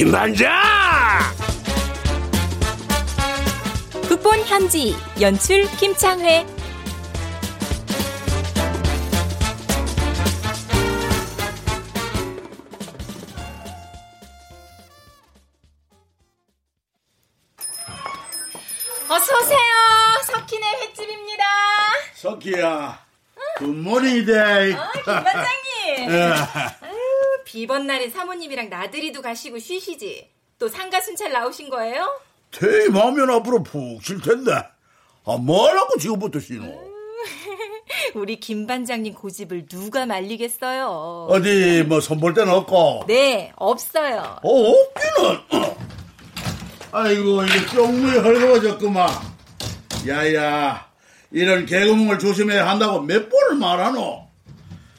김반장 극본 현지 연출 김창회 어서 오세요. 석희네 횟집입니다. 석희야. 굿모닝이데. 어, 김반장님. 비번 날인 사모님이랑 나들이도 가시고 쉬시지. 또 상가 순찰 나오신 거예요? 퇴임하면 앞으로 푹 쉴 텐데. 아, 뭐라고 지금부터 쉬노? 우리 김 반장님 고집을 누가 말리겠어요? 어디 뭐 손볼 데는 없고? 네, 없어요. 어, 없기는. 아이고 이게 쫑무이 헐거워졌구만. 야야, 이런 개구멍을 조심해야 한다고 몇 번을 말하노?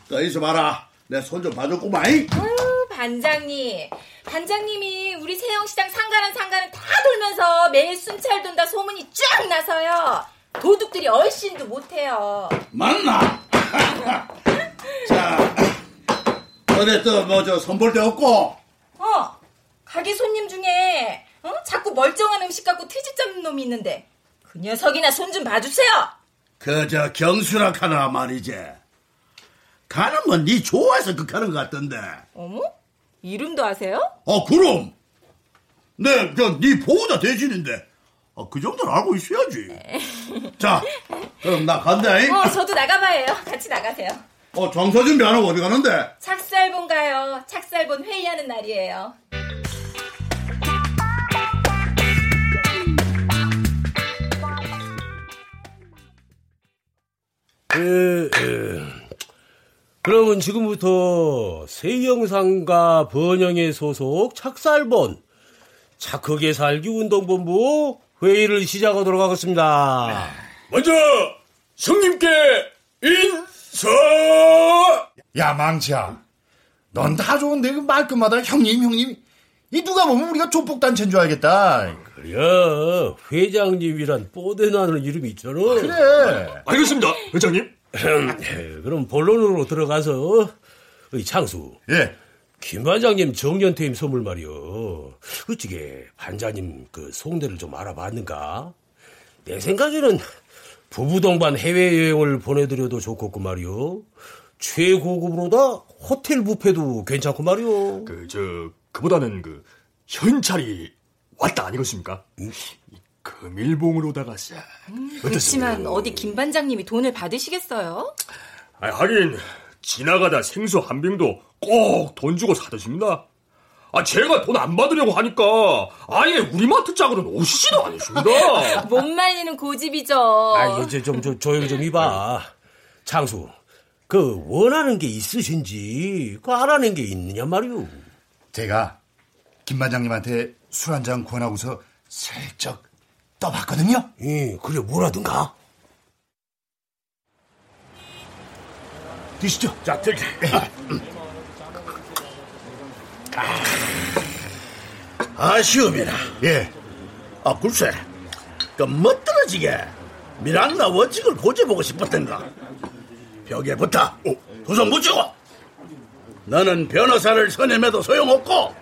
더 있어봐라. 내 손 좀 봐줬구만. 아유, 반장님. 반장님이 우리 세영시장 상가란 상가는 다 돌면서 매일 순찰 돈다 소문이 쫙 나서요. 도둑들이 얼씬도 못해요. 맞나? 자, 어디 또뭐 저 선볼 데 없고? 어, 가게 손님 중에 어? 자꾸 멀쩡한 음식 갖고 트집 잡는 놈이 있는데 그 녀석이나 손 좀 봐주세요. 그저 경수락 하나 말이지. 가는 뭐네 좋아해서 그 가는 것 같던데. 어머? 이름도 아세요? 아, 그럼. 네, 저, 네 보호자 대신인데. 아, 그 정도는 알고 있어야지. 네. 자, 그럼 나 간다. 잉? 어, 저도 나가봐요. 같이 나가세요. 어, 장사 준비 안 하고 어디 가는데? 착살본 가요. 착살본 회의하는 날이에요. 에, 에. 그러면 지금부터 세영상과 번영의 소속 착살본 착하게 살기 운동본부 회의를 시작하도록 하겠습니다. 먼저 성님께 인사. 야 망치야, 넌 다 좋은데 그 말끝마다 형님 형님. 이 누가 보면 우리가 조폭단체인 줄 알겠다. 그래 회장님이란 뽀대나는 이름이 있잖아. 그래. 알겠습니다 회장님. 그럼 본론으로 들어가서 창수. 예. 김 반장님 정년퇴임 선물 말이요. 어찌게 반장님 그 송대를 좀 알아봤는가? 내 생각에는 부부 동반 해외 여행을 보내드려도 좋겠고 말이요. 최고급으로다 호텔 뷔페도 괜찮고 말이요. 그, 저, 그보다는 그, 현찰이 왔다 아니겠습니까? 음? 금일봉으로다가 싹. 음, 그렇지만 어디 김 반장님이 돈을 받으시겠어요? 아, 하긴 지나가다 생수 한 병도 꼭 돈 주고 사드십니다. 아, 제가 돈 안 받으려고 하니까 아예 우리 마트 짝으로는 오시지도 않으십니다. 못 말리는 고집이죠. 아, 이제 좀, 좀 조용 좀 해봐. 장수, 그 원하는 게 있으신지 그 알아낸 게 있느냐 말이오. 제가 김 반장님한테 술 한 잔 권하고서 슬쩍 떠봤거든요. 예, 그래 뭐라든가. 드시죠. 자, 들게. 아, 시험이라. 예. 아, 글쎄. 그 멋들어지게 미란나 원칙을 고집보고 싶었던가. 벽에 붙어. 어, 두손 붙이고. 너는 변호사를 선임해도 소용없고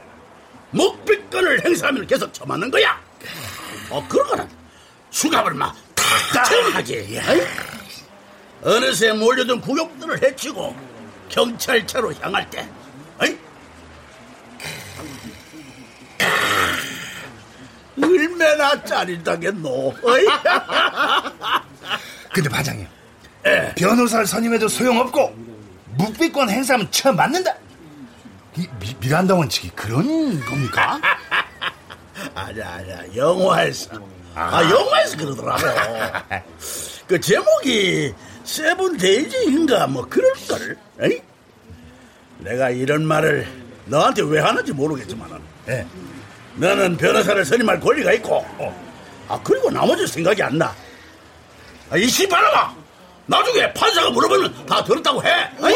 묵비권을 행사하면 계속 처맞는 거야. 어, 그러거나 수갑을 막탁 하지. 어느새 몰려든 구역들을 해치고 경찰차로 향할 때, 어이? 얼마나 짜릿하겠노? 근데 반장님, 에. 변호사를 선임해도 소용없고 묵비권 행사하면 처맞는다. 이 미, 미란다 원칙이 그런 겁니까? 아니야, 아니야. 영화에서. 아, 아 영화에서 그러더라고. 그 제목이 세븐 데이즈인가 뭐 그럴 걸. 에이? 내가 이런 말을 너한테 왜 하는지 모르겠지만 예. 너는 변호사를 선임할 권리가 있고 어. 아 그리고 나머지 생각이 안 나. 아, 이 씨발놈아 나중에 판사가 물어보면 다 들었다고 해. 아이?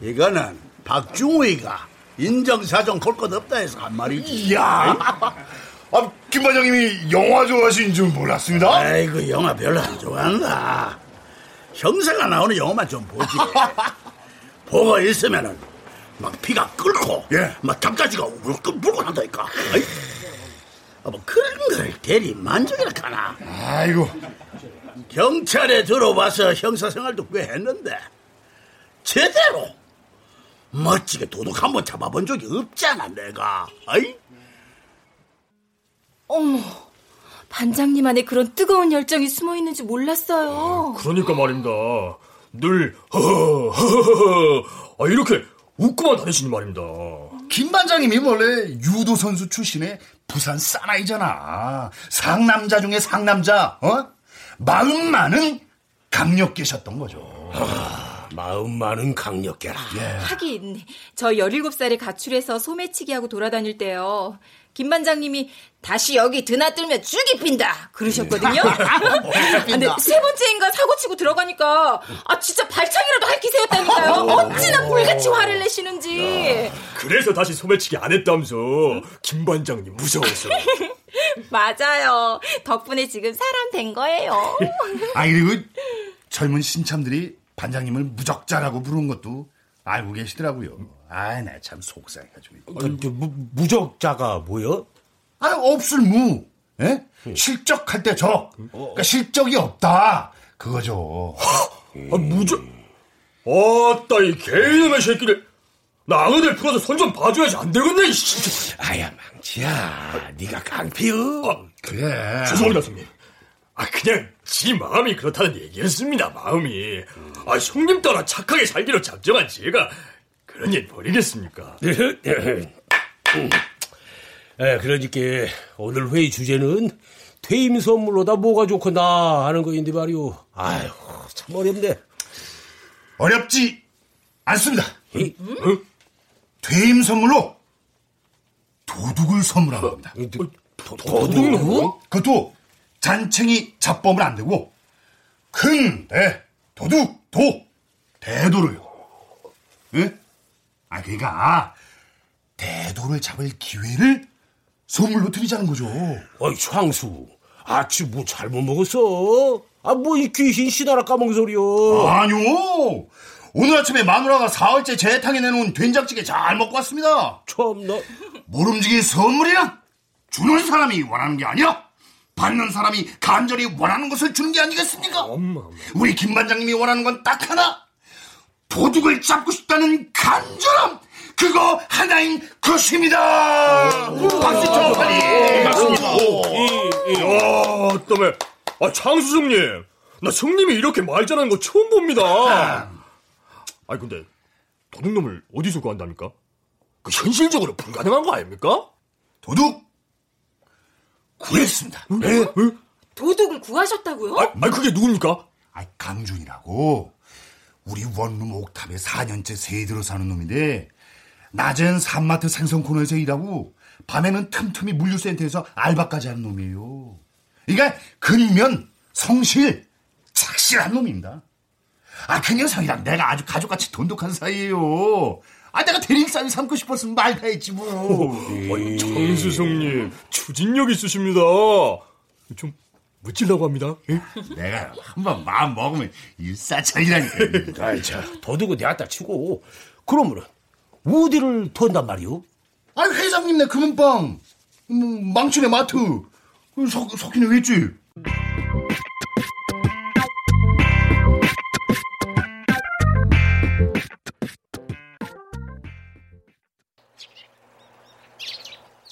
이거는 박중우이가 인정사정 볼 것 없다 해서 한 말이지. 이야. 아, 김 반장님이 영화 좋아하시는 줄 몰랐습니다. 아이고 영화 별로 안 좋아한다. 형사가 나오는 영화만 좀 보지. 보고 있으면은 막 피가 끓고, 예. 막 담가지가 울컥 불고 난다니까. 아이, 아, 뭐 그런 걸 대리 만족이라 하나. 아이고. 경찰에 들어와서 형사 생활도 꽤 했는데 제대로 멋지게 도둑 한 번 잡아본 적이 없잖아 내가. 아이? 어머, 반장님 안에 그런 뜨거운 열정이 숨어 있는지 몰랐어요. 그러니까 말입니다. 늘 허허 허허 아, 이렇게 웃고만 다니시는 말입니다. 김 반장님이 원래 유도 선수 출신의 부산 사나이잖아. 상남자 중에 상남자, 어? 마음 많은 강력 계셨던 거죠. 마음 많은 강력계라. 하긴 저 17살에 가출해서 소매치기 하고 돌아다닐 때요. 김 반장님이 다시 여기 드나들면 죽이 핀다 그러셨거든요. 근데 세 번째인가 사고 치고 들어가니까 아 진짜 발차기라도 할 기세였다니까요. 어찌나 불같이 화를 내시는지. 그래서 다시 소매치기 안 했다면서 김 반장님 무서워서. 맞아요. 덕분에 지금 사람 된 거예요. 아, 그리고 젊은 신참들이 반장님을 무적자라고 부른 것도 알고 계시더라고요. 아, 나 참 속상해가지고. 어, 저, 무, 무적자가 뭐요? 아, 없을 무. 예? 실적할 때 적. 그러니까 실적이 없다. 그거죠. 아, 무적. 어따, 이 개이놈의 새끼들. 나 아들 풀어서 손 좀 봐줘야지 안 되겠네. 아야 망치야, 네가 강피요. 아, 그래. 죄송합니다, 형님. 아, 그냥 지 마음이 그렇다는 얘기였습니다, 마음이. 아, 형님 따라 착하게 살기로 작정한 제가 그런 일 버리겠습니까? 에, 그러니까 오늘 회의 주제는 퇴임 선물로다 뭐가 좋거나 하는 거인데 말이오. 아휴 참 어렵네. 어렵지 않습니다. 이, 퇴임 선물로 도둑을 선물한 겁니다. 이, 도, 도, 도둑놈? 그것도 잔챙이 잡범을 안 되고 큰 대, 도둑, 도, 대도를요. 예? 아, 그러니까 대도를 잡을 기회를 선물로 드리자는 거죠. 어이 창수, 아침 뭐 잘못 먹었어? 아 뭐 이 귀신 씨나라 까먹은 소리여. 아니요. 오늘 아침에 마누라가 사흘째 재탕에 내놓은 된장찌개 잘 먹고 왔습니다. 참나. 모름지기 선물이란 주는 사람이 원하는 게 아니라 받는 사람이 간절히 원하는 것을 주는 게 아니겠습니까? 엄마, 엄마. 우리 김 반장님이 원하는 건 딱 하나. 도둑을 잡고 싶다는 간절함. 그거 하나인 것입니다. 박수 쳐 빨리. 야, 때문에. 아, 창수 형님. 나 형님이 이렇게 말 잘하는 거 처음 봅니다. 아니, 근데, 도둑놈을 어디서 구한답니까? 그 현실적으로 불가능한 거 아닙니까? 도둑 구했습니다. 에? 에? 도둑을 구하셨다고요? 아, 아니, 그게 누굽니까? 아, 강준이라고 우리 원룸 옥탑에 4년째 새 들어 사는 놈인데 낮엔 산마트 생선 코너에서 일하고 밤에는 틈틈이 물류센터에서 알바까지 하는 놈이에요. 그러니까 근면 성실 착실한 놈입니다. 아, 그 녀석이랑 내가 아주 가족같이 돈독한 사이예요. 아, 내가 대리인상을 삼고 싶었으면 말다 했지 뭐. 아니, 형님, 추진력 있으십니다. 좀, 묻질라고 합니다. 예? 내가 한번 마음 먹으면 일사천리라니까. 아이 자 도둑은 내한다 치고 그러면은 어디를 돈단 말이오? 아 회장님 네 금은방, 음, 망치네 마트, 석, 석희네 웨지.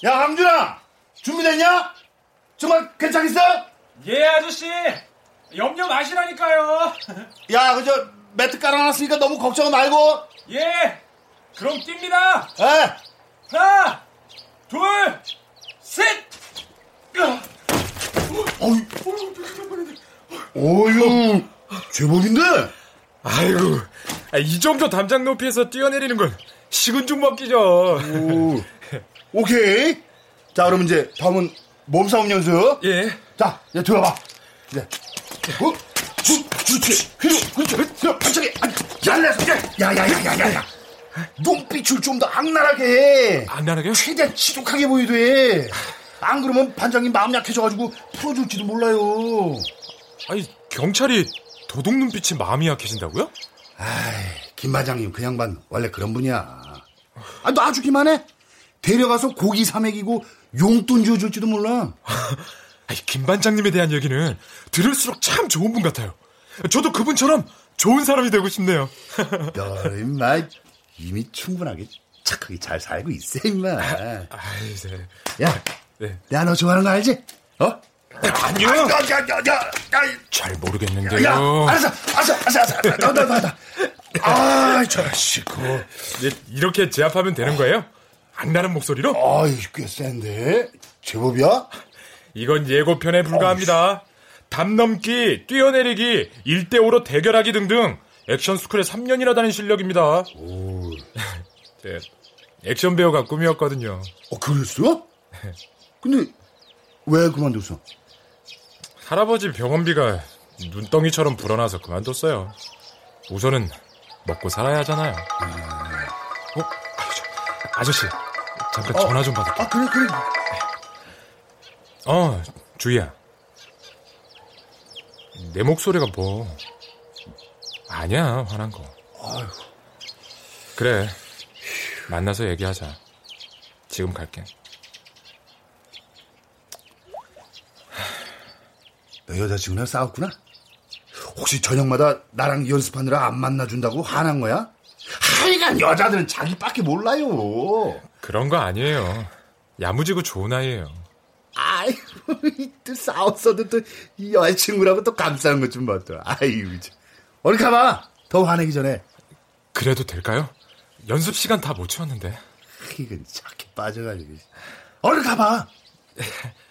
야, 강준아! 준비됐냐? 정말 괜찮겠어? 예, 아저씨. 염려 마시라니까요. 야, 그저 매트 깔아놨으니까 너무 걱정 말고. 예. 그럼 뜁니다. 에, 하나, 둘, 셋. 어휴, 어휴, 제법인데? 아이고, 아, 이 정도 담장 높이에서 뛰어내리는 건 식은 죽 먹기죠. 오, 오케이. 자, 그럼 이제 다음은 몸싸움 연습. 예. 자, 이제 들어봐. 이제. 어? 주, 그렇지. 그렇지. 그렇지. 반짝이. 잘라서. 야, 야, 야, 야, 야, 야. 눈빛을 좀 더 악랄하게 해. 악랄하게요? 최대한 지독하게 보이돼. 안 그러면 반장님 마음 약해져가지고 풀어줄지도 몰라요. 아니, 경찰이 도둑 눈빛이 마음이 약해진다고요? 아이, 김 반장님 그 양반 원래 그런 분이야. 아, 놔주기만 해. 데려가서 고기 사먹이고 용돈 지어줄지도 몰라. 김 반장님에 대한 얘기는 들을수록 참 좋은 분 같아요. 저도 그분처럼 좋은 사람이 되고 싶네요. 너 임마 이미 충분하게 착하게 잘 살고 있어 임마. 아이, 네. 야, 네. 내가 너 좋아하는 거 알지? 어? 아니요. 야, 야, 야, 야, 야, 잘 모르겠는데요. 야, 알았어, 알았어, 알았어, 알았어, 너, 너, 너, 너. 아, 자식, 그, 네, 이렇게 제압하면 되는 거예요? 악랄한 목소리로? 아이, 꽤 센데? 제법이야? 이건 예고편에 불과합니다. 담 넘기, 뛰어내리기, 1대5로 대결하기 등등 액션 스쿨에 3년이나 다닌 실력입니다. 네, 액션 배우가 꿈이었거든요. 어, 그랬어? 근데 왜 그만뒀어? 할아버지 병원비가 눈덩이처럼 불어나서 그만뒀어요. 우선은 먹고 살아야 하잖아요. 어? 아저씨, 잠깐 전화 좀 받을게요. 아, 그래, 그래. 어, 주희야. 내 목소리가 뭐. 아니야, 화난 거. 그래. 만나서 얘기하자. 지금 갈게. 너 여자친구랑 싸웠구나? 혹시 저녁마다 나랑 연습하느라 안 만나준다고 화난 거야? 하여간 여자들은 자기밖에 몰라요. 그런 거 아니에요. 야무지고 좋은 아이예요. 아이고, 또 싸웠어도 또 이 여자친구라고 또 감싸는 것 좀 봐, 또. 아이고, 참. 어디 가봐. 더 화내기 전에. 그래도 될까요? 연습 시간 다 못 채웠는데. 이건 착해 빠져가지고. 어디 가봐.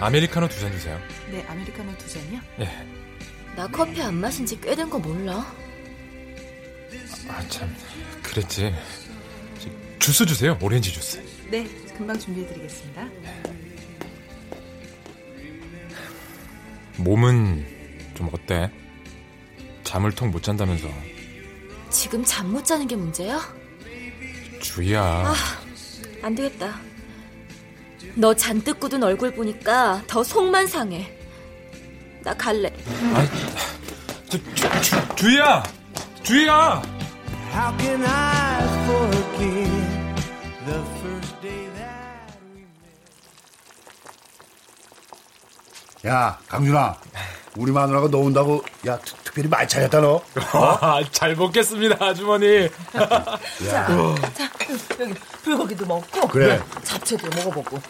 아메리카노 두 잔 주세요. 네, 아메리카노 두 잔이요. 예. 나 커피 안 마신 지 꽤 된 거 몰라? 아, 참. 그랬지. 저, 주스 주세요. 오렌지 주스. 네, 금방 준비해 드리겠습니다. 몸은 좀 어때? 잠을 통 못 잔다면서. 지금 잠 못 자는 게 문제야? 주희야. 안 되겠다. 너 잔뜩 굳은 얼굴 보니까 더 속만 상해. 나 갈래. 아, 저, 주, 주, 주희야! 주희야! 야, 강준아. 우리 마누라가 너 온다고, 야, 특, 특별히 말 잘했다, 너. 아, 잘 먹겠습니다, 아주머니. 야, 자, 여기 불고기도 먹고 그래. 잡채도 먹어보고.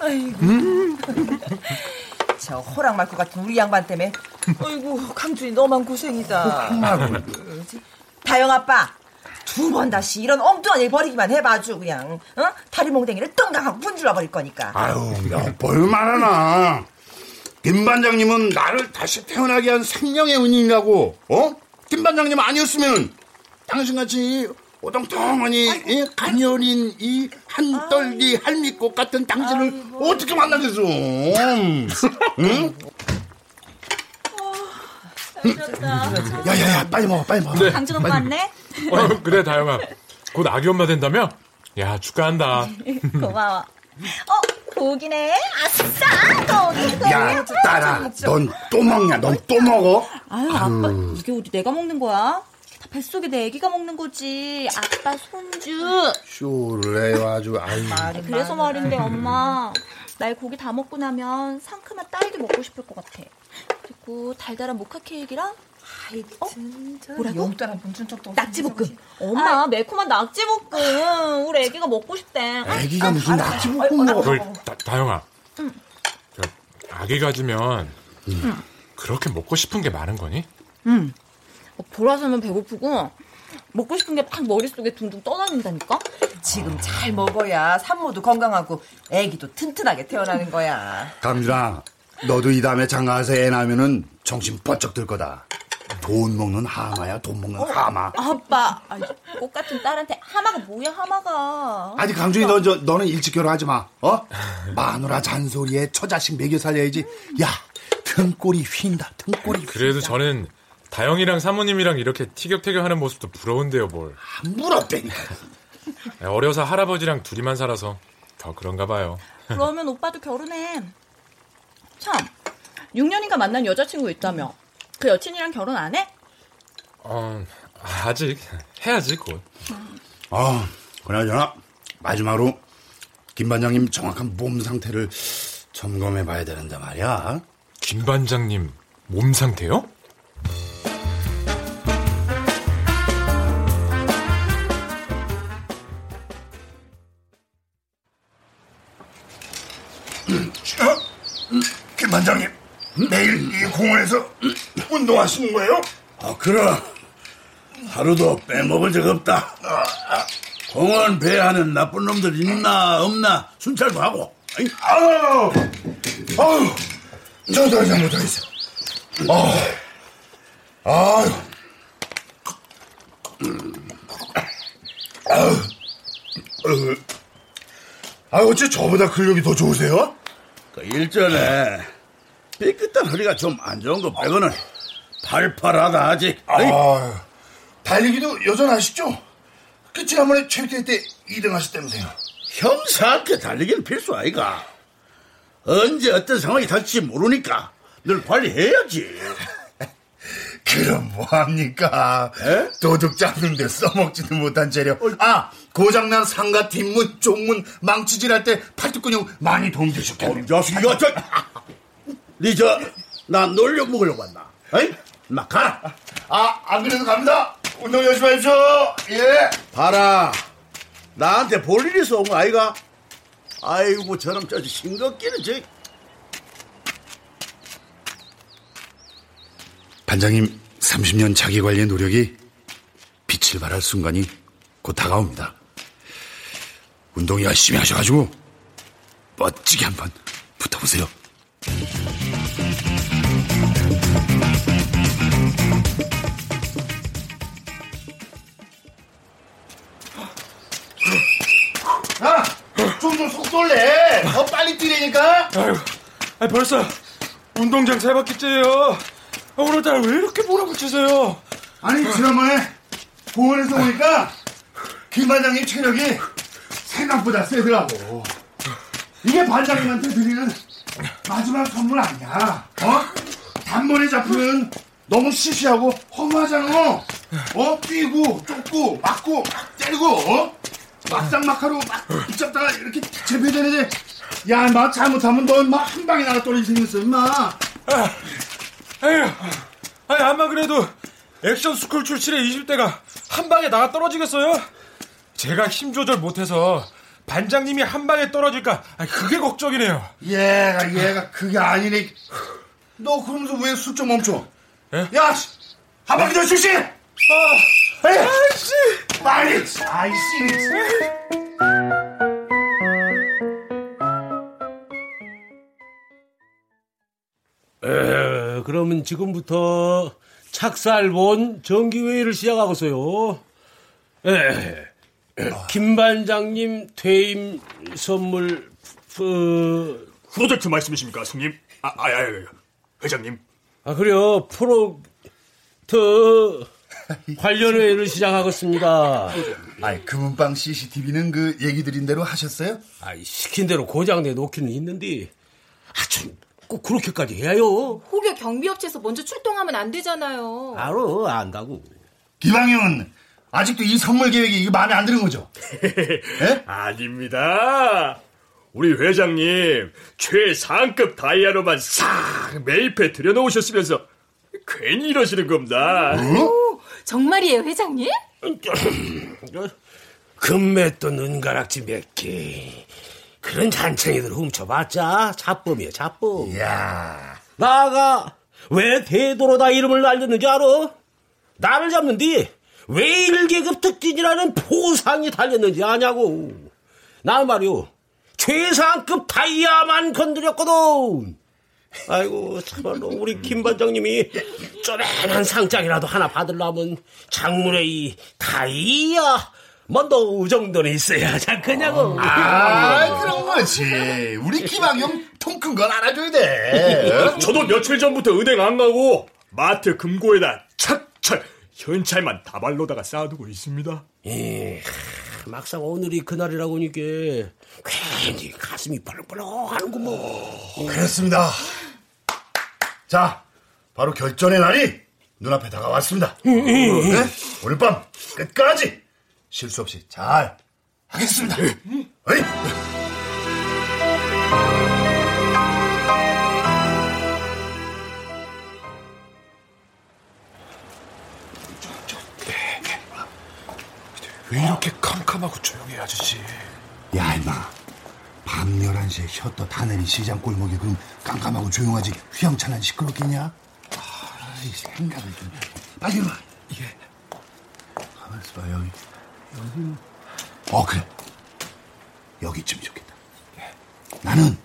아이고. 저 호랑 말것 같은 우리 양반 때문에. 아이고 강준이 너만 고생이다. 다영 아빠 두 번 다시 이런 엉뚱한 일 버리기만 해봐 아주 그냥 어? 다리 몽댕이를 뜬강하고 분질러 버릴 거니까. 아유, 야, 뭘 말하나. 김 반장님은 나를 다시 태어나게 한 생명의 은인이라고, 어? 김 반장님 아니었으면, 당신같이 오동통하니, 이 가녀린 이 한떨기 할미꽃 같은 당신을 어떻게 만나겠어? 응? 야, 야, 야, 빨리 먹어, 빨리 먹어. 네. 강준 오빠 왔네? 어, 그래, 다영아. 곧 아기 엄마 된다며? 야, 축하한다. 고마워. 어, 고기네. 아싸, 고기. 야, 딸아, 넌 또 먹냐? 넌 또 먹어? 아유, 아빠, 이게 어디 내가 먹는 거야? 다 뱃속에 내 애기가 먹는 거지. 아빠 손주. 쇼를 해요, 아주, 아유. 그래서 말인데, 엄마. 날 고기 다 먹고 나면 상큼한 딸기 먹고 싶을 것 같아. 그리고 달달한 모카 케이크랑 어? 뭐라고? 용돈한 분준 척도 낙지볶음. 엄마, 매콤한 낙지볶음. 우리 애기가 먹고 싶대. 애기가 무슨 낙지볶음 먹어? 그, 다, 다영아. 저, 아기 가지면 그렇게 먹고 싶은 게 많은 거니? 응. 보라서면 배고프고 먹고 싶은 게 막 머릿속에 둥둥 떠다닌다니까? 지금 잘 먹어야 산모도 건강하고 애기도 튼튼하게 태어나는 거야. 강준아, 너도 이 다음에 장가가서 애 낳으면은 정신 번쩍 들 거다. 돈 먹는 하마야, 돈 먹는 하마. 아빠, 아니, 꽃 같은 딸한테 하마가 뭐야, 하마가. 아니 강준이 너, 저, 너는 일찍 결혼하지 마. 어? 마누라 잔소리에 처자식 먹여 살려야지. 야, 등골이 휜다. 등골이. 그래도 저는 다영이랑 사모님이랑 이렇게 티격태격하는 모습도 부러운데요, 뭘. 안 부럽다니까. 어려서 할아버지랑 둘이만 살아서 더 그런가 봐요. 그러면 오빠도 결혼해. 참, 6년인가 만난 여자친구 있다며. 그 여친이랑 결혼 안 해? 어, 아직 해야지 곧. 아, 그나저나 마지막으로 김 반장님 정확한 몸 상태를 점검해 봐야 되는데 말이야. 김 반장님 몸 상태요? 어? 김 반장님, 내일 이 공원에서 운동하시는 거예요? 아, 그럼. 하루도 빼먹을 적 없다. 공원 배하는 나쁜 놈들 있나 없나 순찰도 하고. 아이, 아우, 아우, 저도 잘못하겠어. 아우, 아유, 아유, 아유, 아 어째 저보다 근력이 더 좋으세요? 그 일전에 삐끗한 허리가 좀 안 좋은 거 빼고는 팔팔하다 아직. 아이, 아유, 달리기도 여전하시죠? 그 지난번에 체육대회 때 2등 하셨다면서요? 형사한테 달리기는 필수 아이가. 언제 어떤 상황이 닥칠지 모르니까 늘 관리해야지. 그럼 뭐합니까? 에? 도둑 잡는데 써먹지도 못한 재력. 아, 고장난 상가 뒷문, 쪽문 망치질할 때 팔뚝근육 많이 도움 되셨겠네. 어, 자식 이거 저, 니저 나 놀려 먹으려고 왔나? 에이, 나 가라. 아, 안 그래도 갑니다. 운동 열심히 하십시오. 예. 봐라, 나한테 볼 일이 있어 온 거 아이가? 아이고 저놈 저지 싱겁기는 저. 반장님 30년 자기 관리의 노력이 빛을 발할 순간이 곧 다가옵니다. 운동 열심히 하셔가지고 멋지게 한번 붙어보세요. 야, 좀좀 속도를 내. 더 빨리 뛰라니까. 아유, 아니, 벌써 운동장 세 바퀴째예요. 아, 오늘따라 왜 이렇게 몰아붙이세요? 아니 지난번에 공원에서 보니까 김 반장님 체력이 생각보다 세더라고. 이게 반장님한테 드리는 마지막 선물 아니야. 어? 단번에 잡히면 너무 시시하고 허무하잖아. 어? 뛰고 쫓고 맞고 때리고 어? 막상 막하로 막 붙잡다가 이렇게 재배되는데 야, 막 잘못하면 넌 막 한 방에 나가 떨어지 생겼어, 임마. 아, 에휴, 아니, 아마 그래도 액션 스쿨 출신의 20대가 한 방에 나가 떨어지겠어요? 제가 힘 조절 못해서 반장님이 한 방에 떨어질까, 아니, 그게 걱정이네요. 얘가, 얘가 그게 아니네. 너 그러면서 왜 슬쩍 멈춰? 예? 야, 씨, 한 바퀴 더 실시! 아, 아이씨! 빨리! 아이씨! 에, 그러면 지금부터 착살본 정기회의를 시작하겠어요. 에, 김 반장님 퇴임 선물 프, 프로젝트 말씀이십니까, 승님? 아, 아, 아, 아, 회장님. 아 그래요 프로트 관련 회의를 시작하겠습니다. 아이, 금은방 CCTV는 그 얘기 드린 대로 하셨어요? 아이 시킨 대로 고장내 놓기는 있는데 아좀꼭 그렇게까지 해야요. 혹여 경비업체에서 먼저 출동하면 안 되잖아요. 알아 안다고. 기방님은 아직도 이 선물 계획이 이게 마음에 안 드는 거죠? 예? 아닙니다. 우리 회장님 최상급 다이아로만 싹 매입해 들여놓으셨으면서 괜히 이러시는 겁니다. 오, 정말이에요, 회장님? 금맷돈 은가락지 몇 개. 그런 잔챙이들 훔쳐봤자 자범이야 자범. 이야. 나가 왜 대도로 다 이름을 날렸는지 알아? 나를 잡는디 왜 1계급 특진이라는 포상이 달렸는지 아냐고. 나 말이오. 최상급 다이아만 건드렸거든. 아이고 참말로 우리 김 반장님이 쪼맨한 상장이라도 하나 받으려면 장문에 이 다이아 먼저 정도는 있어야 하지 않겠냐고. 아, 그런 거지. 우리 기방형 통큰 건 알아줘야 돼. 저도 며칠 전부터 은행 안 가고 마트 금고에다 착착 현찰만 다발로다가 쌓아두고 있습니다. 예, 막상 오늘이 그날이라고 하니까 괜히 가슴이 벌렁벌렁하는구먼. 그렇습니다. 자, 바로 결전의 날이 눈앞에 다가왔습니다. 네? 오늘 밤 끝까지 실수 없이 잘 하겠습니다. 어이? 왜 이렇게 캄캄하고 조용해 아저씨? 야, 임마. 밤 11시에 셔터 다 내린 시장 골목이 그럼 깜깜하고 조용하지 휘황찬란 시끄럽겠냐? 아, 이 생각을 좀 해. 빨리 와. 예. 가만 있어봐, 여기. 여기. 어, 그래. 여기쯤이 좋겠다. 나는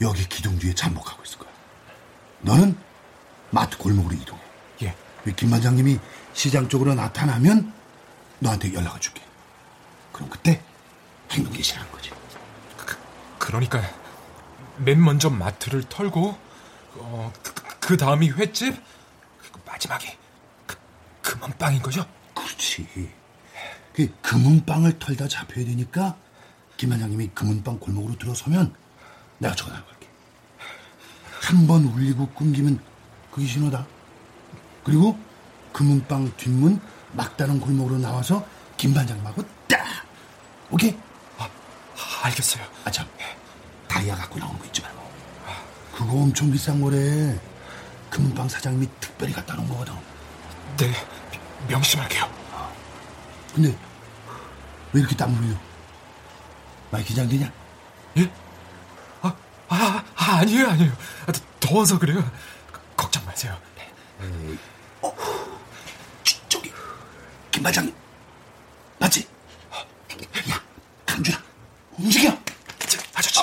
여기 기둥 뒤에 잠복하고 있을 거야. 너는 마트 골목으로 이동해. 예. 김 반장님이 시장 쪽으로 나타나면 너한테 연락을 줄게. 그럼 그때 행동 개시하는 거지. 그러니까 맨 먼저 마트를 털고 어, 그, 그 다음이 횟집 그리고 마지막이 그, 금은빵인 거죠? 그렇지. 그 금은빵을 털다 잡혀야 되니까 김 반장님이 금은빵 골목으로 들어서면 내가 전화를 걸게. 한 번 울리고 끊기면 그게 신호다. 그리고 금은빵 뒷문 막다른 골목으로 나와서 김 반장님하고 딱. 오케이? 아, 알겠어요. 아, 참. 다이아 갖고 나온 거 있지 말고. 그거 엄청 비싼 거래. 금은빵 사장님이 특별히 갖다 놓은 거거든. 네, 명심할게요. 근데 왜 이렇게 땀 흘려? 많이 긴장되냐? 예? 아, 아, 아 아니에요, 아니에요. 아, 더워서 그래요. 걱정 마세요. 어, 저기 김 반장님 맞지? 야, 강준아, 움직여. 아저씨.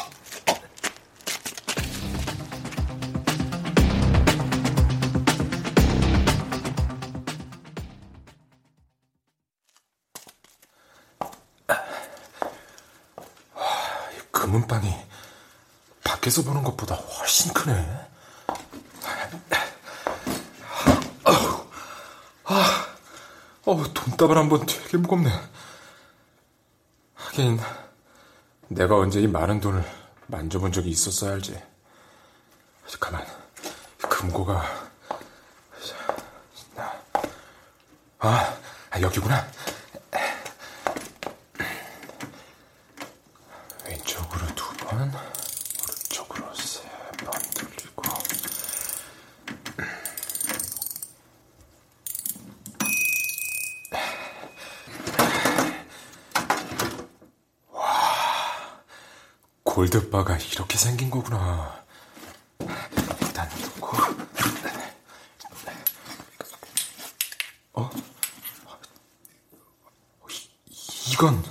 금은빵이 밖에서 보는 것보다 훨씬 크네. 아우, 아, 어, 돈다발 한번 되게 무겁네. 하긴, 내가 언제 이 많은 돈을 만져본 적이 있었어야 알지. 가만, 금고가. 아, 아, 여기구나. 왼쪽으로 두 번, 오른쪽으로 세 번 돌리고. 골드바가 이렇게 생긴 거구나. 일단 놓고. 어? 이, 이건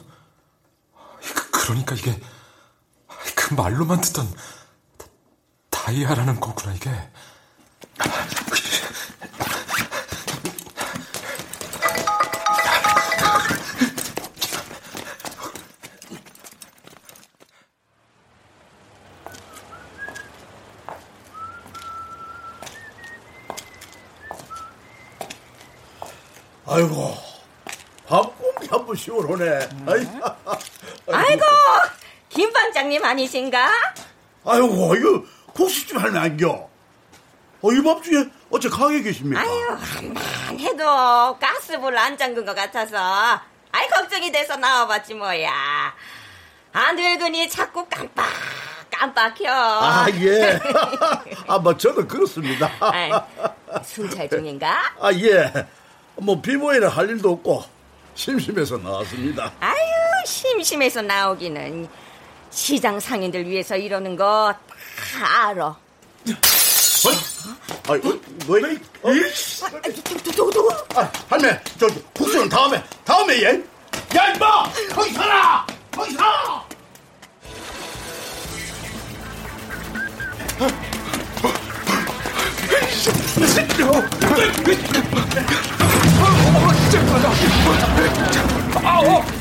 그러니까 이게 그 말로만 듣던 다이아라는 거구나 이게. 시원하네. 아이, 아이고, 김 반장님 아니신가? 아이고, 이거 국수집 할매 안겨. 어, 이 밤중에 어째 가게 계십니까? 아유, 한만 해도 가스불 안 잠근 것 같아서. 아이, 걱정이 돼서 나와봤지 뭐야. 안 늙으니 자꾸 깜빡, 깜빡혀. 아, 예. 아, 뭐, 저도 그렇습니다. 아이, 순찰 중인가? 아, 예. 뭐, 비모에는 할 일도 없고, 심심해서 나왔습니다. 아유, 심심해서 나오기는. 시장 상인들 위해서 이러는 거 다 알아. 아이, 어, 뭐? 누구 누구? 아, 할매, 저 국수는 다음에 다음에 얘. 야 임마, 거기 서라, 거기 서. 아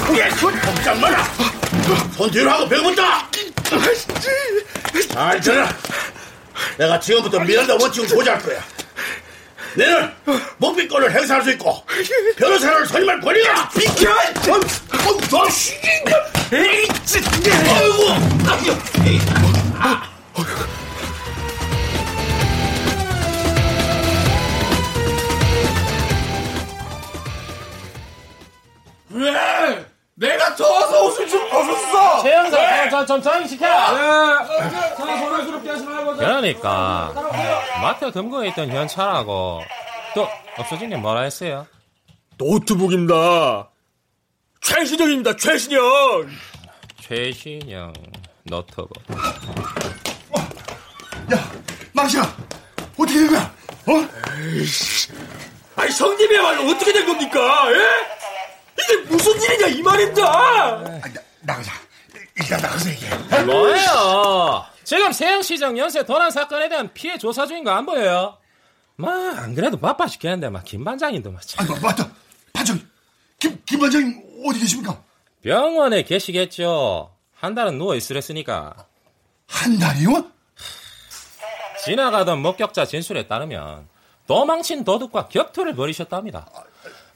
우, 예, 손 꼼짝 마라. 손 뒤로 하고 배고프다. 잘 들어라. 내가 지금부터 미란다 원칙을 고지할 거야. 너는 목비권을 행사할 수 있고 변호사를 선임할 권리가 비켜! 어우, 너 시긴가? 에이, 진 아이고, 아이고, 왜? 내가 더워서 옷을 좀 벗었어. 최영사, 저, 좀 정시켜. 자, 소란스럽게 하지 말고. 그러니까 마트 금고에 있던 현찰하고 또 없어진 게 뭐라 했어요? 노트북입니다. 최신형입니다. 최신형. 최신형 노트북. 망신아, 어떻게 된 거야? 어? 아니 성님이야말로 어떻게 된 겁니까? 예? 이게 무슨 일이냐 이 말입니다. 나가자. 일단 나가서 얘기해. 뭐예요? 지금 세영시장 연쇄 도난 사건에 대한 피해 조사 중인 거 안 보여요? 막 안 그래도 바빠 죽겠는데 막 김 반장님도 막 참. 아, 맞다. 반장, 김, 김 반장님 어디 계십니까? 병원에 계시겠죠. 한 달은 누워 있으랬으니까. 한 달이요? 지나가던 목격자 진술에 따르면 도망친 도둑과 격투를 벌이셨답니다.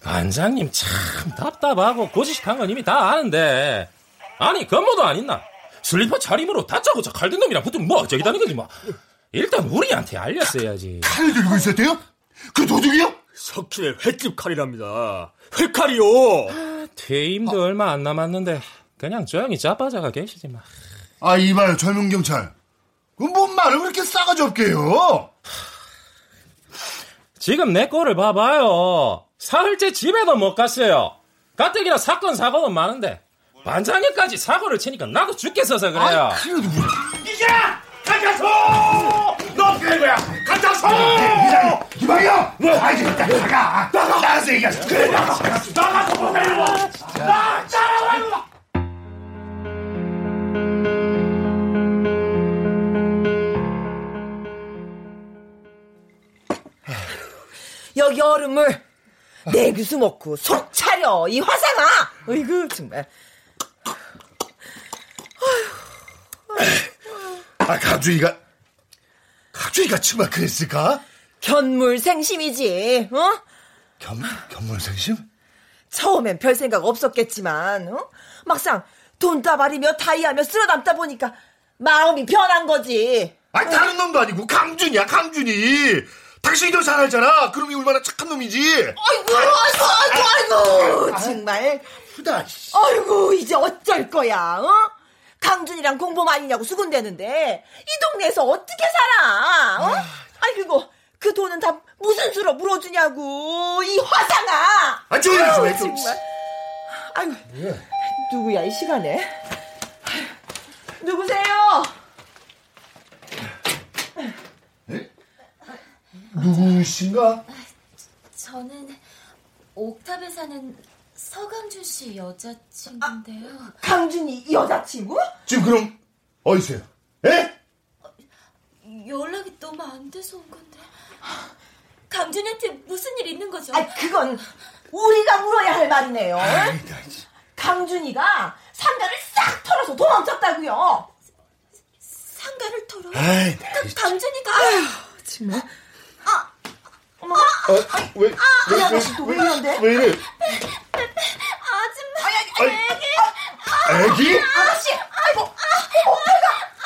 반장님 참 답답하고 고지식한 건 이미 다 아는데 아니 건모도 안 있나? 슬리퍼 차림으로 다짜고짜 칼 든 놈이랑 붙으면 뭐 어쩌기다는 거지 뭐. 일단 우리한테 알렸어야지. 칼 들고 있었대요? 그 도둑이요? 석진의 횟집 칼이랍니다. 회칼이요. 퇴임도 얼마 안 남았는데 그냥 조용히 자빠져가 계시지 마. 아, 이봐요, 젊은 경찰. 그뭔 말을 그렇게 싸가지 없게 해요? 지금 내 꼴을 봐봐요. 사흘째 집에도 못 갔어요. 가뜩이나 사건 사고도 많은데 반장님까지 사고를 치니까 나도 죽겠어서 그래요. 아, 그래도 이자 가자 소. 너 어떻게 된 거야? 가자 소. 이장님, 이방이요. 뭐? 아, 이제 일단 나가. 나가. 나가서 얘기하자. 그래, 나가. 나가서 보내고. 나 따라와. 여기 얼음을 내 규수 먹고 속 차려 이 화상아. 어이구 정말. 아, 강주희가, 강주희가 정말 그랬을까? 견물생심이지. 어? 견, 견물생심? 처음엔 별 생각 없었겠지만 어? 막상 돈다발이며 다이하며 쓸어 담다 보니까 마음이 변한 거지. 아, 다른 놈도 아니고 강준이야, 강준이. 당신이 더 잘 알잖아. 그놈이 얼마나 착한 놈이지. 아이고, 아이고, 아이고, 아이고, 정말. 아프다. 아이고, 이제 어쩔 거야, 어? 강준이랑 공범 아니냐고 수군대는데, 이 동네에서 어떻게 살아, 어? 아이, 그리고, 그 돈은 다 무슨 수로 물어주냐고, 이 화상아! 아, 조용히 좀 해, 아유, 좀. 정말. 아이고, 누구야, 이 시간에? 누구세요? 누구신가? 저는 옥탑에 사는 서강준 씨 여자친구인데요. 강준이 여자친구? 지금 그럼, 어디세요? 예? 연락이 너무 안 돼서 온 건데. 강준이한테 무슨 일 있는 거죠? 아, 그건 우리가 물어야 할 말이네요. 강준이가 상가를 싹 털어서 도망쳤다고요. 상가를 털어? 아이, 그 강준이가 정말. 어, 왜, 왜, 아, 야, 왜, 너또왜 이런데? 왜 이래? 아줌마 아이, 애기 애기? 아가씨, 아이고,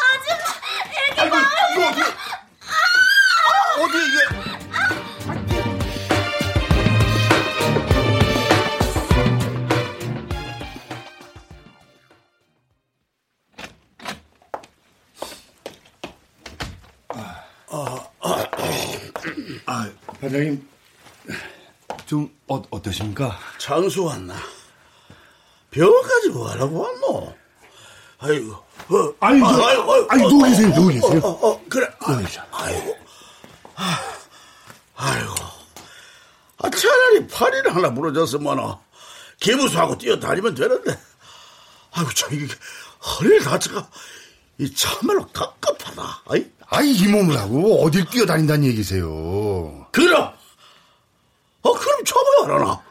아줌마 애기 아이고, 이거 어디, 어디 이게. 아, 반장님, 좀 어, 어떠십니까? 장수 왔나? 병원까지 뭐 하라고 왔노? 아이고, 어, 아니, 저, 아니, 누워 계세요, 누워 계세요. 어, 어, 그래. 아, 아이고. 아, 아이고, 아, 차라리 팔이나 하나 부러졌으면, 기부수하고 뛰어다니면 되는데. 아이고, 저, 이게, 허리를 다쳐가, 이 참말로 깝깝하다. 아이, 아이, 이 몸을 하고 어딜 뛰어다닌다는 얘기세요. 그럼! 어, 그럼 처벌 하나.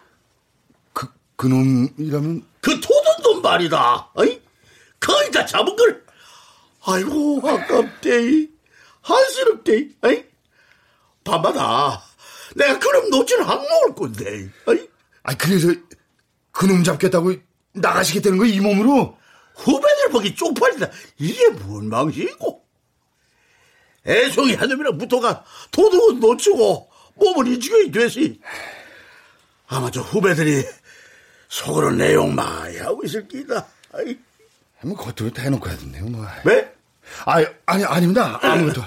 그, 그놈이라면? 그 토던 돈 말이다. 어이? 거기다 잡은 걸. 아이고, 아깝대. 한스럽대. 어이? 밤마다 내가 그럼 놓치는 한 먹을 건데. 어이? 아 그래서 그놈 잡겠다고 나가시겠다는 거이 몸으로? 후배들 보기 쪽팔리다. 이게 뭔 망신이고? 애송이 한 놈이랑 붙어가 도둑은 놓치고 몸을 이지경이 되시. 아마 저 후배들이 속으로 내용 많이 하고 있을 끼다. 아이. 뭐 겉으로 다 해놓고 하던데요, 뭐. 왜? 아, 아니 아닙니다. 아무것도.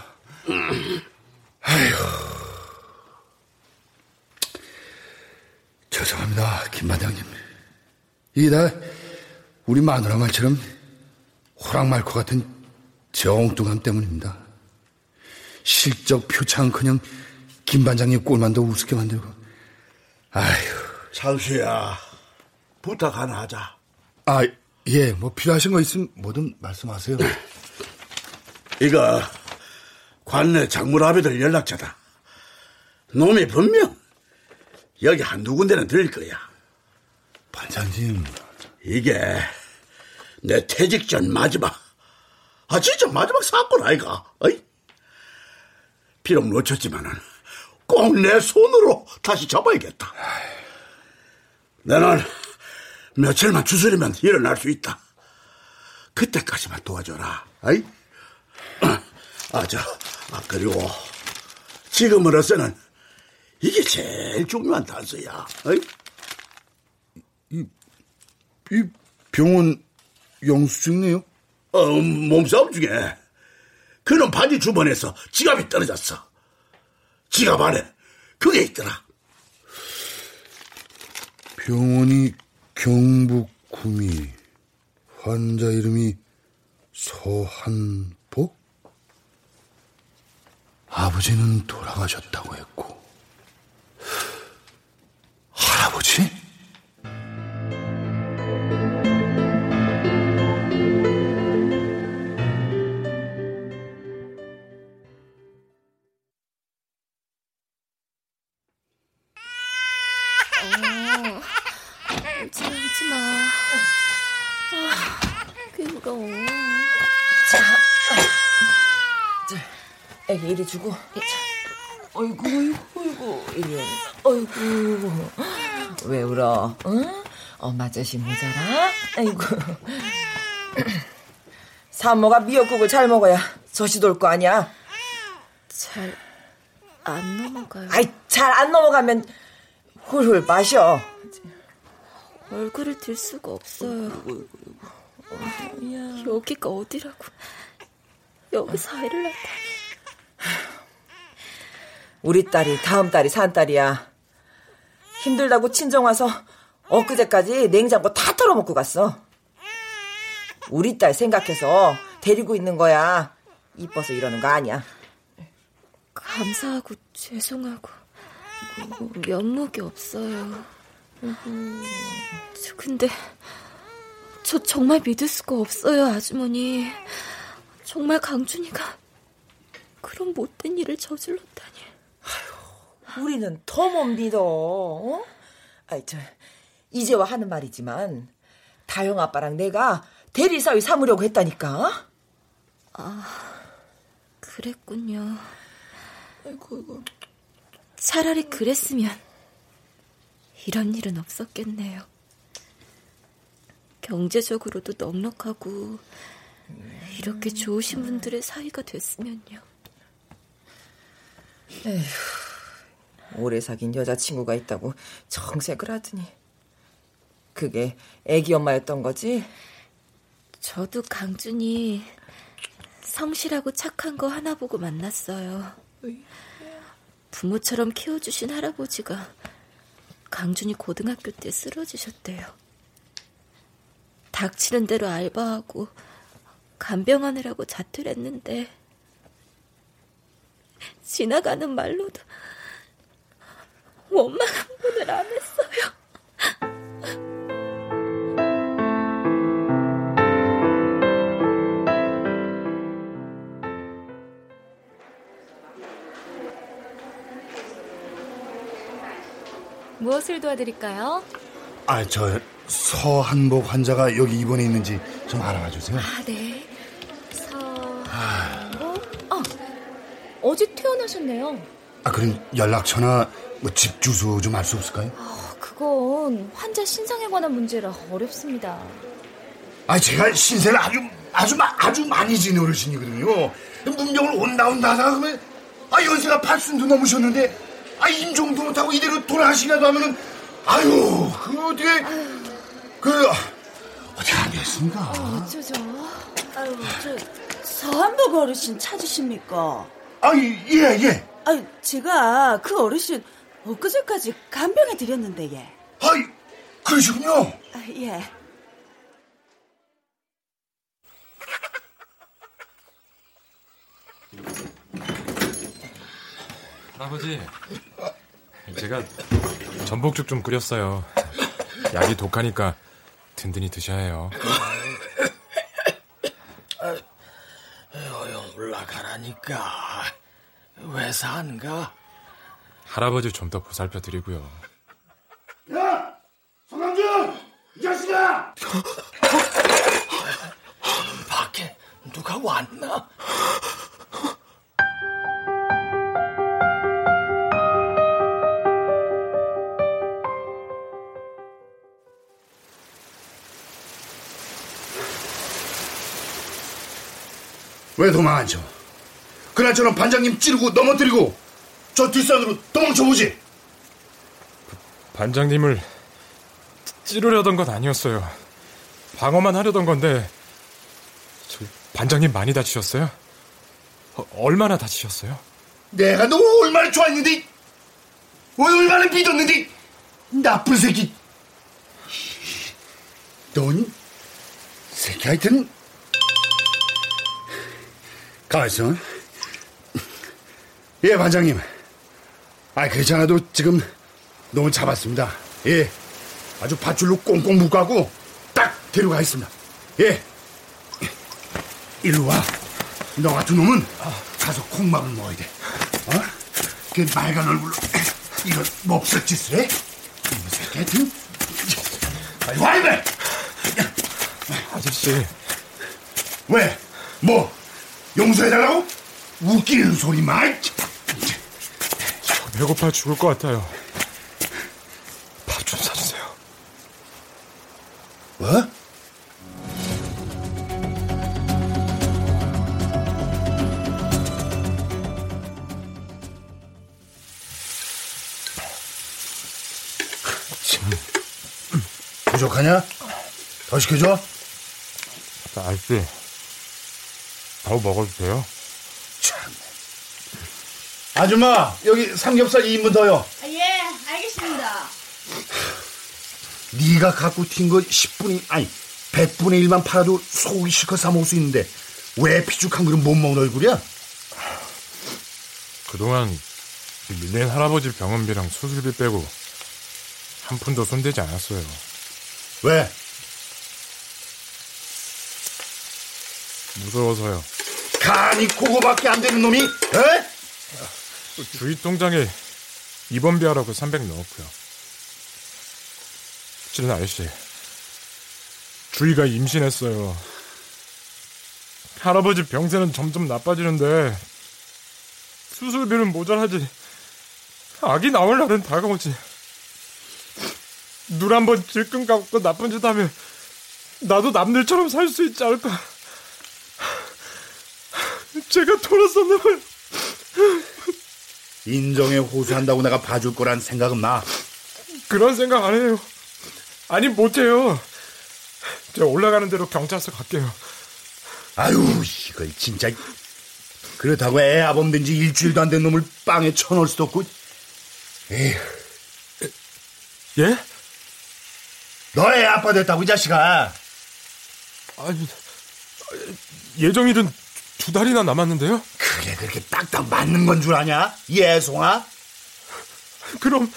아휴. 죄송합니다, 김 반장님. 이게 다 우리 마누라 말처럼 호랑말코 같은 정뚱함 때문입니다. 실적 표창은커녕 김 반장님 꼴만도 우습게 만들고. 아휴. 장수야, 부탁 하나 하자. 아, 예, 뭐 필요하신 거 있으면 뭐든 말씀하세요. 이거 관내 작물아비들 연락처다. 놈이 분명 여기 한두 군데는 들릴 거야. 반장님. 이게 내 퇴직 전 마지막, 아 진짜 마지막 사건 아이가? 어이? 비록 놓쳤지만은 꼭 내 손으로 다시 잡아야겠다. 나는 며칠만 추스리면 일어날 수 있다. 그때까지만 도와줘라. 아이? 아, 저, 아, 그리고 지금으로서는 이게 제일 중요한 단서야. 어이? 이, 이 병원 영수증이네요? 어, 몸싸움 중에 그놈 바지 주머니에서 지갑이 떨어졌어. 지갑 안에 그게 있더라. 병원이 경북 구미 환자 이름이 서한복 아버지는 돌아가셨다고 했고 할아버지? 자, 자, 애기 이리 주고. 어이구, 어이구, 어이구, 이리 와. 어이구. 왜 울어? 응? 엄마 젖이 모자라? 아이고. 산모가 미역국을 잘 먹어야 젖이 돌 거 아니야? 잘 안 넘어가요. 아이, 잘 안 넘어가면 훌훌 마셔. 얼굴을 들 수가 없어요. 여기가 어디라고? 여기서 아이를 낳다니. 우리 딸이 다음 달이 산 딸이야. 힘들다고 친정 와서 엊그제까지 냉장고 다 털어먹고 갔어. 우리 딸 생각해서 데리고 있는 거야. 이뻐서 이러는 거 아니야. 감사하고 죄송하고 면목이 없어요. 저 근데 저 정말 믿을 수가 없어요, 아주머니. 정말 강준이가 그런 못된 일을 저질렀다니. 우리는 더 못 믿어. 어? 아이 저 이제와 하는 말이지만 다영 아빠랑 내가 대리사위 삼으려고 했다니까. 아, 그랬군요. 아이고, 아이고. 차라리 그랬으면 이런 일은 없었겠네요. 경제적으로도 넉넉하고 이렇게 좋으신 분들의 사이가 됐으면요. 에휴, 오래 사귄 여자친구가 있다고 정색을 하더니 그게 애기 엄마였던 거지? 저도 강준이 성실하고 착한 거 하나 보고 만났어요. 부모처럼 키워주신 할아버지가 강준이 고등학교 때 쓰러지셨대요. 닥치는 대로 알바하고 간병하느라고 자퇴를 했는데 지나가는 말로도 원망 한 번을 안 했어요. 무엇을 도와드릴까요? 아, 저 서한복 환자가 여기 입원해 있는지 좀 알아봐 주세요. 아, 네. 서한복. 어, 어제 퇴원하셨네요. 아, 그럼 연락처나 뭐 집 주소 좀 알 수 없을까요? 그건 환자 신상에 관한 문제라 어렵습니다. 아, 제가 신세를 아주 아주 마- 아주 많이 지는 어르신이거든요. 문병을 온다 온다 하다가 그러면 아 연세가 팔순도 넘으셨는데 아 임종도 못하고 이대로 돌아가시라도 하면은 아유 그 어떻게 그 어떻게 하겠습니까? 어쩌죠? 아유, 저 서한복 어르신 찾으십니까? 아 예 예. 아유, 제가 그 어르신 엊그제까지 간병해 드렸는데 예. 아이 그러시군요. 아, 예. 아버지, 제가 전복죽 좀 끓였어요. 약이 독하니까 든든히 드셔야 해요. 어영 올라가라니까 왜 산가? 할아버지 좀 더 보살펴 드리고요. 야 서강준 이 자식아. 밖에 누가 왔나? 왜 도망 안 쳐? 그날처럼 반장님 찌르고 넘어뜨리고 저 뒷산으로 도망쳐보지. 반장님을 찌르려던 건 아니었어요. 방어만 하려던 건데, 저 반장님 많이 다치셨어요? 어, 얼마나 다치셨어요? 내가 너 얼마나 좋아했는데, 얼마나 믿었는데, 나쁜 새끼. 넌 새끼 하여튼 가만있어. 예, 반장님. 아, 괜찮아도 지금 너무 잡았습니다. 예, 아주 밧줄로 꽁꽁 묶고 딱 데려가 있습니다. 예, 일로 와. 너 같은 놈은 가서 콩밥을 먹어야 돼. 어? 그 말간 얼굴로 이런 몹쓸 짓을 해? 이놈의 새끼 하여튼. 와, 이래! 아저씨. 왜? 뭐? 용서해달라고? 웃기는 소리 마. 배고파 죽을 것 같아요. 밥 좀 사주세요. 뭐? 부족하냐? 더 시켜줘? 아저씨, 더 먹어도 돼요? 아줌마, 여기 삼겹살 2인분 더요. 예, 알겠습니다. 네가 갖고 튄 거 10분이, 아니, 100분의 1만 팔아도 소고기 실컷 사 먹을 수 있는데 왜 피죽 한 그릇 못 먹는 얼굴이야? 그동안 이 밀린 할아버지 병원비랑 수술비 빼고 한 푼도 손대지 않았어요. 왜? 무서워서요. 간이 그거밖에 안 되는 놈이? 에? 주위 통장에 입원비 하라고 300 넣었고요. 찌른 아저씨, 주위가 임신했어요. 할아버지 병세는 점점 나빠지는데 수술비는 모자라지. 아기 나올 날은 다가오지. 눈 한번 질끈 감고 나쁜 짓 하면 나도 남들처럼 살 수 있지 않을까. 제가 돌았었나 봐요. 인정에 호소한다고 내가 봐줄 거란 생각은 나. 그런 생각 안 해요. 아니 못해요. 제가 올라가는 대로 경찰서 갈게요. 아유, 이걸 진짜. 그렇다고 애 아범 된 지 일주일도 안 된 놈을 빵에 쳐넣을 수도 없고. 에휴. 예? 너애 아빠 됐다고, 이 자식아. 아니, 예정일은 두 달이나 남았는데요? 그게 그렇게 딱딱 맞는 건 줄 아냐? 예송아? 그럼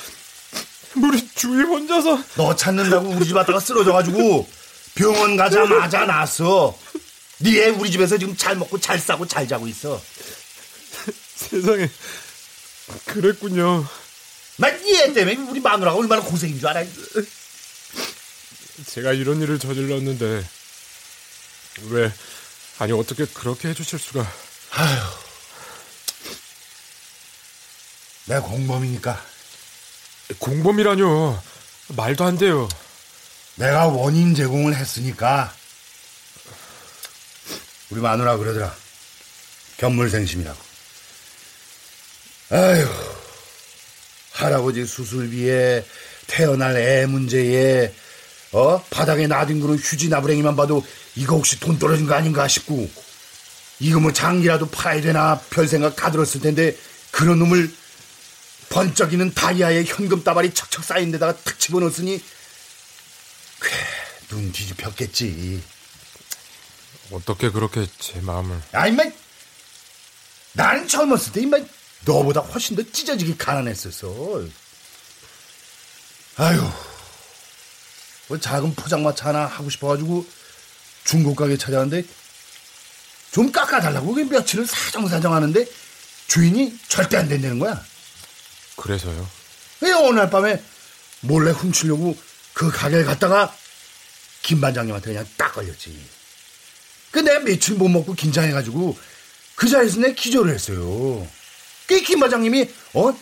우리 주희 혼자서 너 찾는다고 우리 집 왔다가 쓰러져가지고 병원 가자마자 나왔어. 네애 우리 집에서 지금 잘 먹고 잘 싸고 잘 자고 있어. 세상에 그랬군요. 나이애 때문에 우리 마누라가 얼마나 고생인 줄 알아? 제가 이런 일을 저질렀는데 왜 아니 어떻게 그렇게 해주실 수가? 아휴, 내가 공범이니까. 공범이라뇨? 말도 안 돼요. 내가 원인 제공을 했으니까 우리 마누라 그러더라. 견물생심이라고. 아휴, 할아버지 수술비에 태어날 애 문제에 어 바닥에 나뒹구는 휴지 나부랭이만 봐도 이거 혹시 돈 떨어진 거 아닌가 싶고 이거 뭐 장기라도 팔아야 되나 별 생각 다 들었을 텐데 그런 놈을 번쩍이는 다이아에 현금 따발이 척척 쌓인 데다가 탁 집어넣었으니 꽤눈 뒤집혔겠지. 어떻게 그렇게 제 마음을? 아, 임마. 나는 처음 왔을 때, 임마, 너보다 훨씬 더 찢어지게 가난했었어. 아유, 뭐 작은 포장마차 하나 하고 싶어가지고 중고 가게 찾아왔는데 좀 깎아달라고 그게 며칠을 사정사정 하는데 주인이 절대 안 된다는 거야. 그래서요? 왜 어느 날 밤에 몰래 훔치려고 그 가게에 갔다가 김 반장님한테 그냥 딱 걸렸지. 그 내가 며칠 못 먹고 긴장해가지고 그 자리에서 내 기절을 했어요. 그김 반장님이 어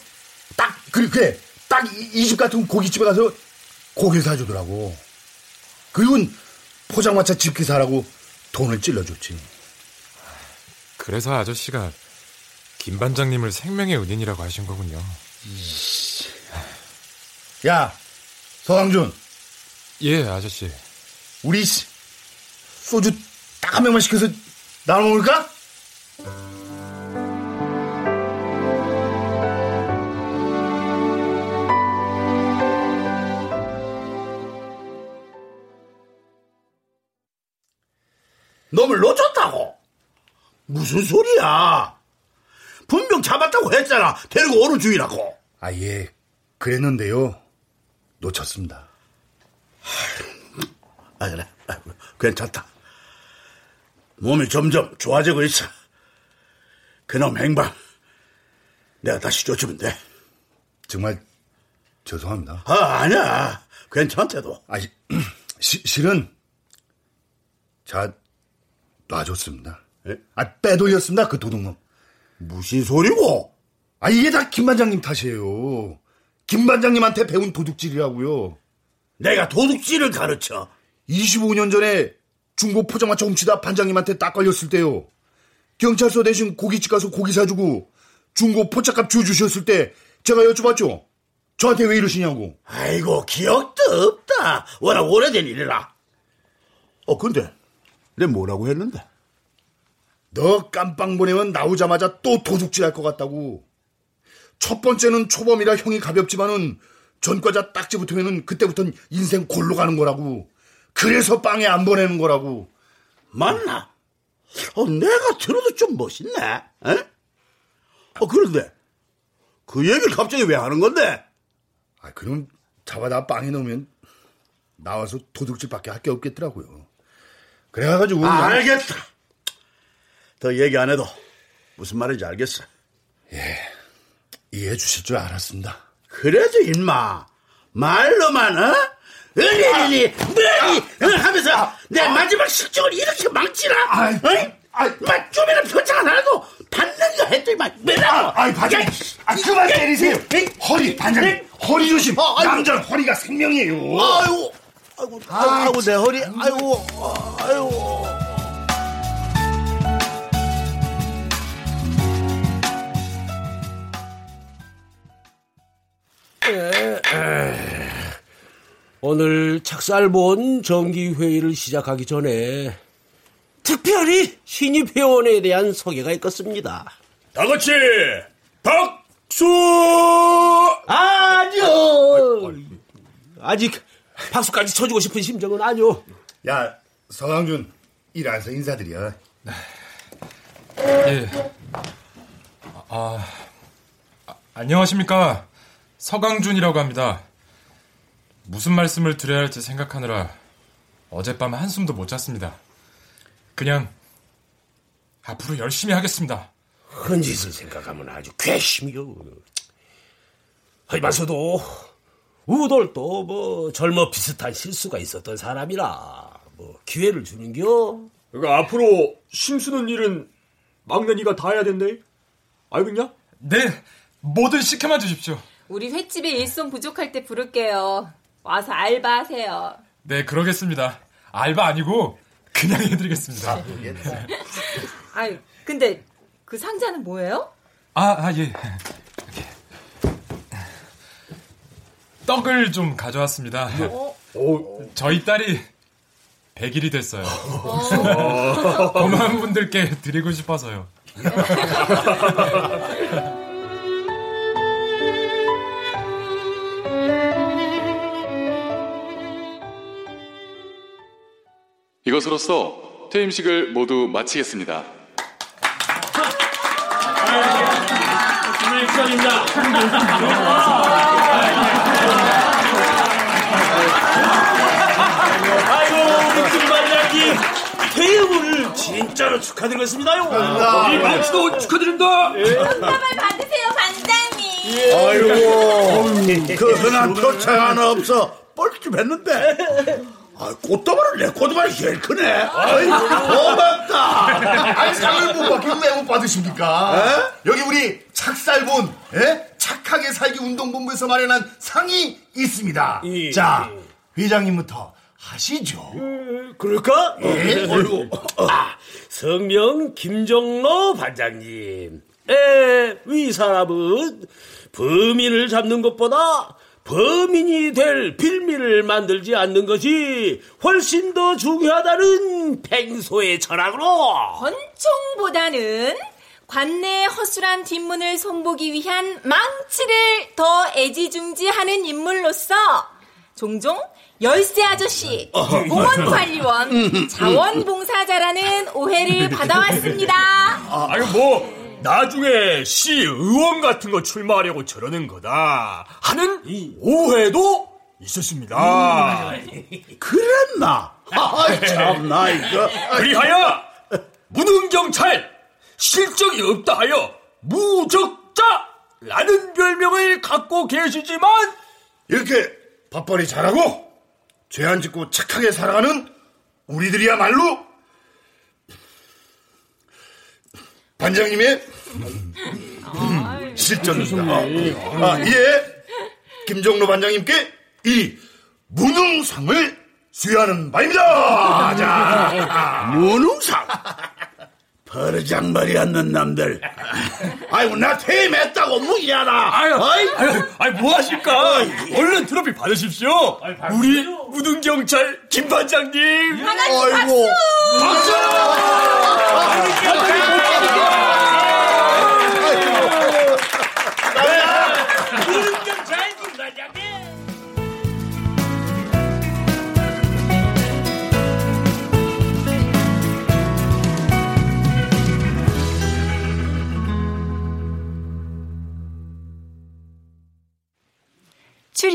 딱 그래 그래 딱이 집 같은 고깃집에 가서 고기 사주더라고. 그리고 포장마차 집기사라고 돈을 찔러줬지. 그래서 아저씨가 김 반장님을 생명의 은인이라고 하신 거군요. 야, 서강준. 예, 아저씨. 우리 소주 딱한 명만 시켜서 나눠 먹을까? 놈을 놓쳤다고? 무슨 소리야? 분명 잡았다고 했잖아. 데리고 오는 중이라고. 아, 예. 그랬는데요. 놓쳤습니다. 아, 그래. 아이고, 괜찮다. 몸이 점점 좋아지고 있어. 그놈 행방, 내가 다시 쫓으면 돼. 정말 죄송합니다. 아, 아니야. 괜찮대도. 아, 시, 실은 자 놔줬습니다. 아, 빼돌렸습니다. 그 도둑놈. 무슨 소리고? 아, 이게 다 김 반장님 탓이에요. 김 반장님한테 배운 도둑질이라고요. 내가 도둑질을 가르쳐. 25년 전에 중고 포장마차 훔치다 반장님한테 딱 걸렸을 때요. 경찰서 대신 고깃집 가서 고기 사주고 중고 포차값 주주셨을 때 제가 여쭤봤죠. 저한테 왜 이러시냐고. 아이고 기억도 없다. 워낙 오래된 일이라. 어 근데 내 뭐라고 했는데? 너 깜빵 보내면 나오자마자 또 도둑질 할 것 같다고. 첫 번째는 초범이라 형이 가볍지만은 전과자 딱지 붙으면은 그때부터는 인생 골로 가는 거라고. 그래서 빵에 안 보내는 거라고. 맞나? 어, 내가 들어도 좀 멋있네. 에? 어, 그런데 그 얘기를 갑자기 왜 하는 건데? 아, 그럼 잡아다 빵에 넣으면 나와서 도둑질밖에 할 게 없겠더라고요. 그래가지고 아, 알겠다. 더 얘기 안 해도 무슨 말인지 알겠어. 예, 이해해 주실 줄 알았습니다. 그래도 임마 말로만 어? 으리리리 뭐니 어? 하면서 내 마지막 실적을 이렇게 망치라 어? 막 좀이나 표창 하나도 받는 거 했더니만 왜라고 아이, 반장님. 아, 그만 때리세요. 허리, 반장님. 허리 조심. 어. 남자는 허리가 생명이에요. 아이고 아이고 아이고 내 허리 아이고 아이고 오늘 착살본 정기회의를 시작하기 전에 특별히 신입 회원에 대한 소개가 있겠습니다. 다 같이 박수! 아니요. 아직 박수까지 쳐주고 싶은 심정은 아니요. 야, 서강준, 일안서 인사드려. 예. 아, 아, 안녕하십니까. 서강준이라고 합니다. 무슨 말씀을 드려야 할지 생각하느라 어젯밤 한숨도 못 잤습니다. 그냥 앞으로 열심히 하겠습니다. 그런 짓을 생각하면 아주 괘씸이요. 하지만서도 우돌도 뭐 젊어 비슷한 실수가 있었던 사람이라 뭐 기회를 주는겨. 그러니까 앞으로 심수는 일은 막내니가 다 해야 된대. 알겠냐? 네, 뭐든 시켜만 주십시오. 우리 횟집에 일손 부족할 때 부를게요. 와서 알바하세요. 네, 그러겠습니다. 알바 아니고 그냥 해드리겠습니다. 아, 근데 그 상자는 뭐예요? 아, 아 예. 떡을 좀 가져왔습니다. 어? 저희 딸이 100일이 됐어요. 고마운 분들께 드리고 싶어서요. 이것으로써 퇴임식을 모두 마치겠습니다. 아이고, 우리 김반장님. 퇴임을 진짜로 축하드리겠습니다요. 이 망치도 축하드립니다. 상담을 받으세요, 반장님. 아이고, 그 흔한 표창 하나 없어 뻘쭘했는데. 아, 꽃다발은 내 꽃다발이 제일 크네. 아이, 고맙다. 아니 상을 못 받기고 왜못 받으십니까? 여기 우리 착살본 예? 착하게 살기 운동본부에서 마련한 상이 있습니다. 예. 자 회장님부터 하시죠. 그럴까? 예. 어이구. 아, 성명 김정로 반장님. 에, 이 사람은 범인을 잡는 것보다 범인이 될 빌미를 만들지 않는 것이 훨씬 더 중요하다는 팽소의 철학으로 권총보다는 관내의 허술한 뒷문을 손보기 위한 망치를 더 애지중지하는 인물로서 종종 열쇠 아저씨, 공원관리원, 자원봉사자라는 오해를 받아왔습니다. 아유 뭐 나중에 시 의원 같은 거 출마하려고 저러는 거다 하는 오해도 있었습니다. 그랬나? 아, 참나, 이거. 그리하여 무능경찰 실적이 없다 하여 무적자라는 별명을 갖고 계시지만 이렇게 밥벌이 잘하고 죄 안 짓고 착하게 살아가는 우리들이야말로 반장님의 실전입니다. 아, 예, 김종로 반장님께 이 무능상을 수여하는 바입니다. 자, 무능상? 버르장머리 않는 남들. 아이고, 나 퇴임했다고 무기하나. 아유, 아유, 아유, 뭐 하실까? 얼른 트로피 받으십시오. 우리 무능경찰 김 반장님. 하나씩 박수! 박수!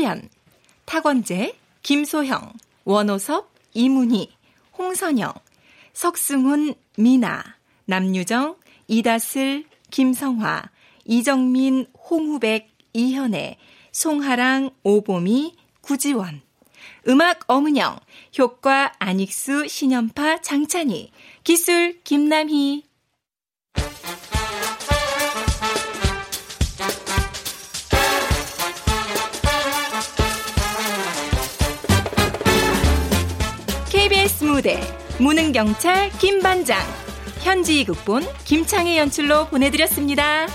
출연 탁원재, 김소형, 원호섭, 이문희, 홍선영, 석승훈, 미나, 남유정, 이다슬, 김성화, 이정민, 홍후백, 이현애, 송하랑, 오보미, 구지원. 음악 엄은영, 효과 안익수, 신연파, 장찬희, 기술 김남희. 무대 무능경찰 김반장 현지희 극본 김창희 연출로 보내드렸습니다.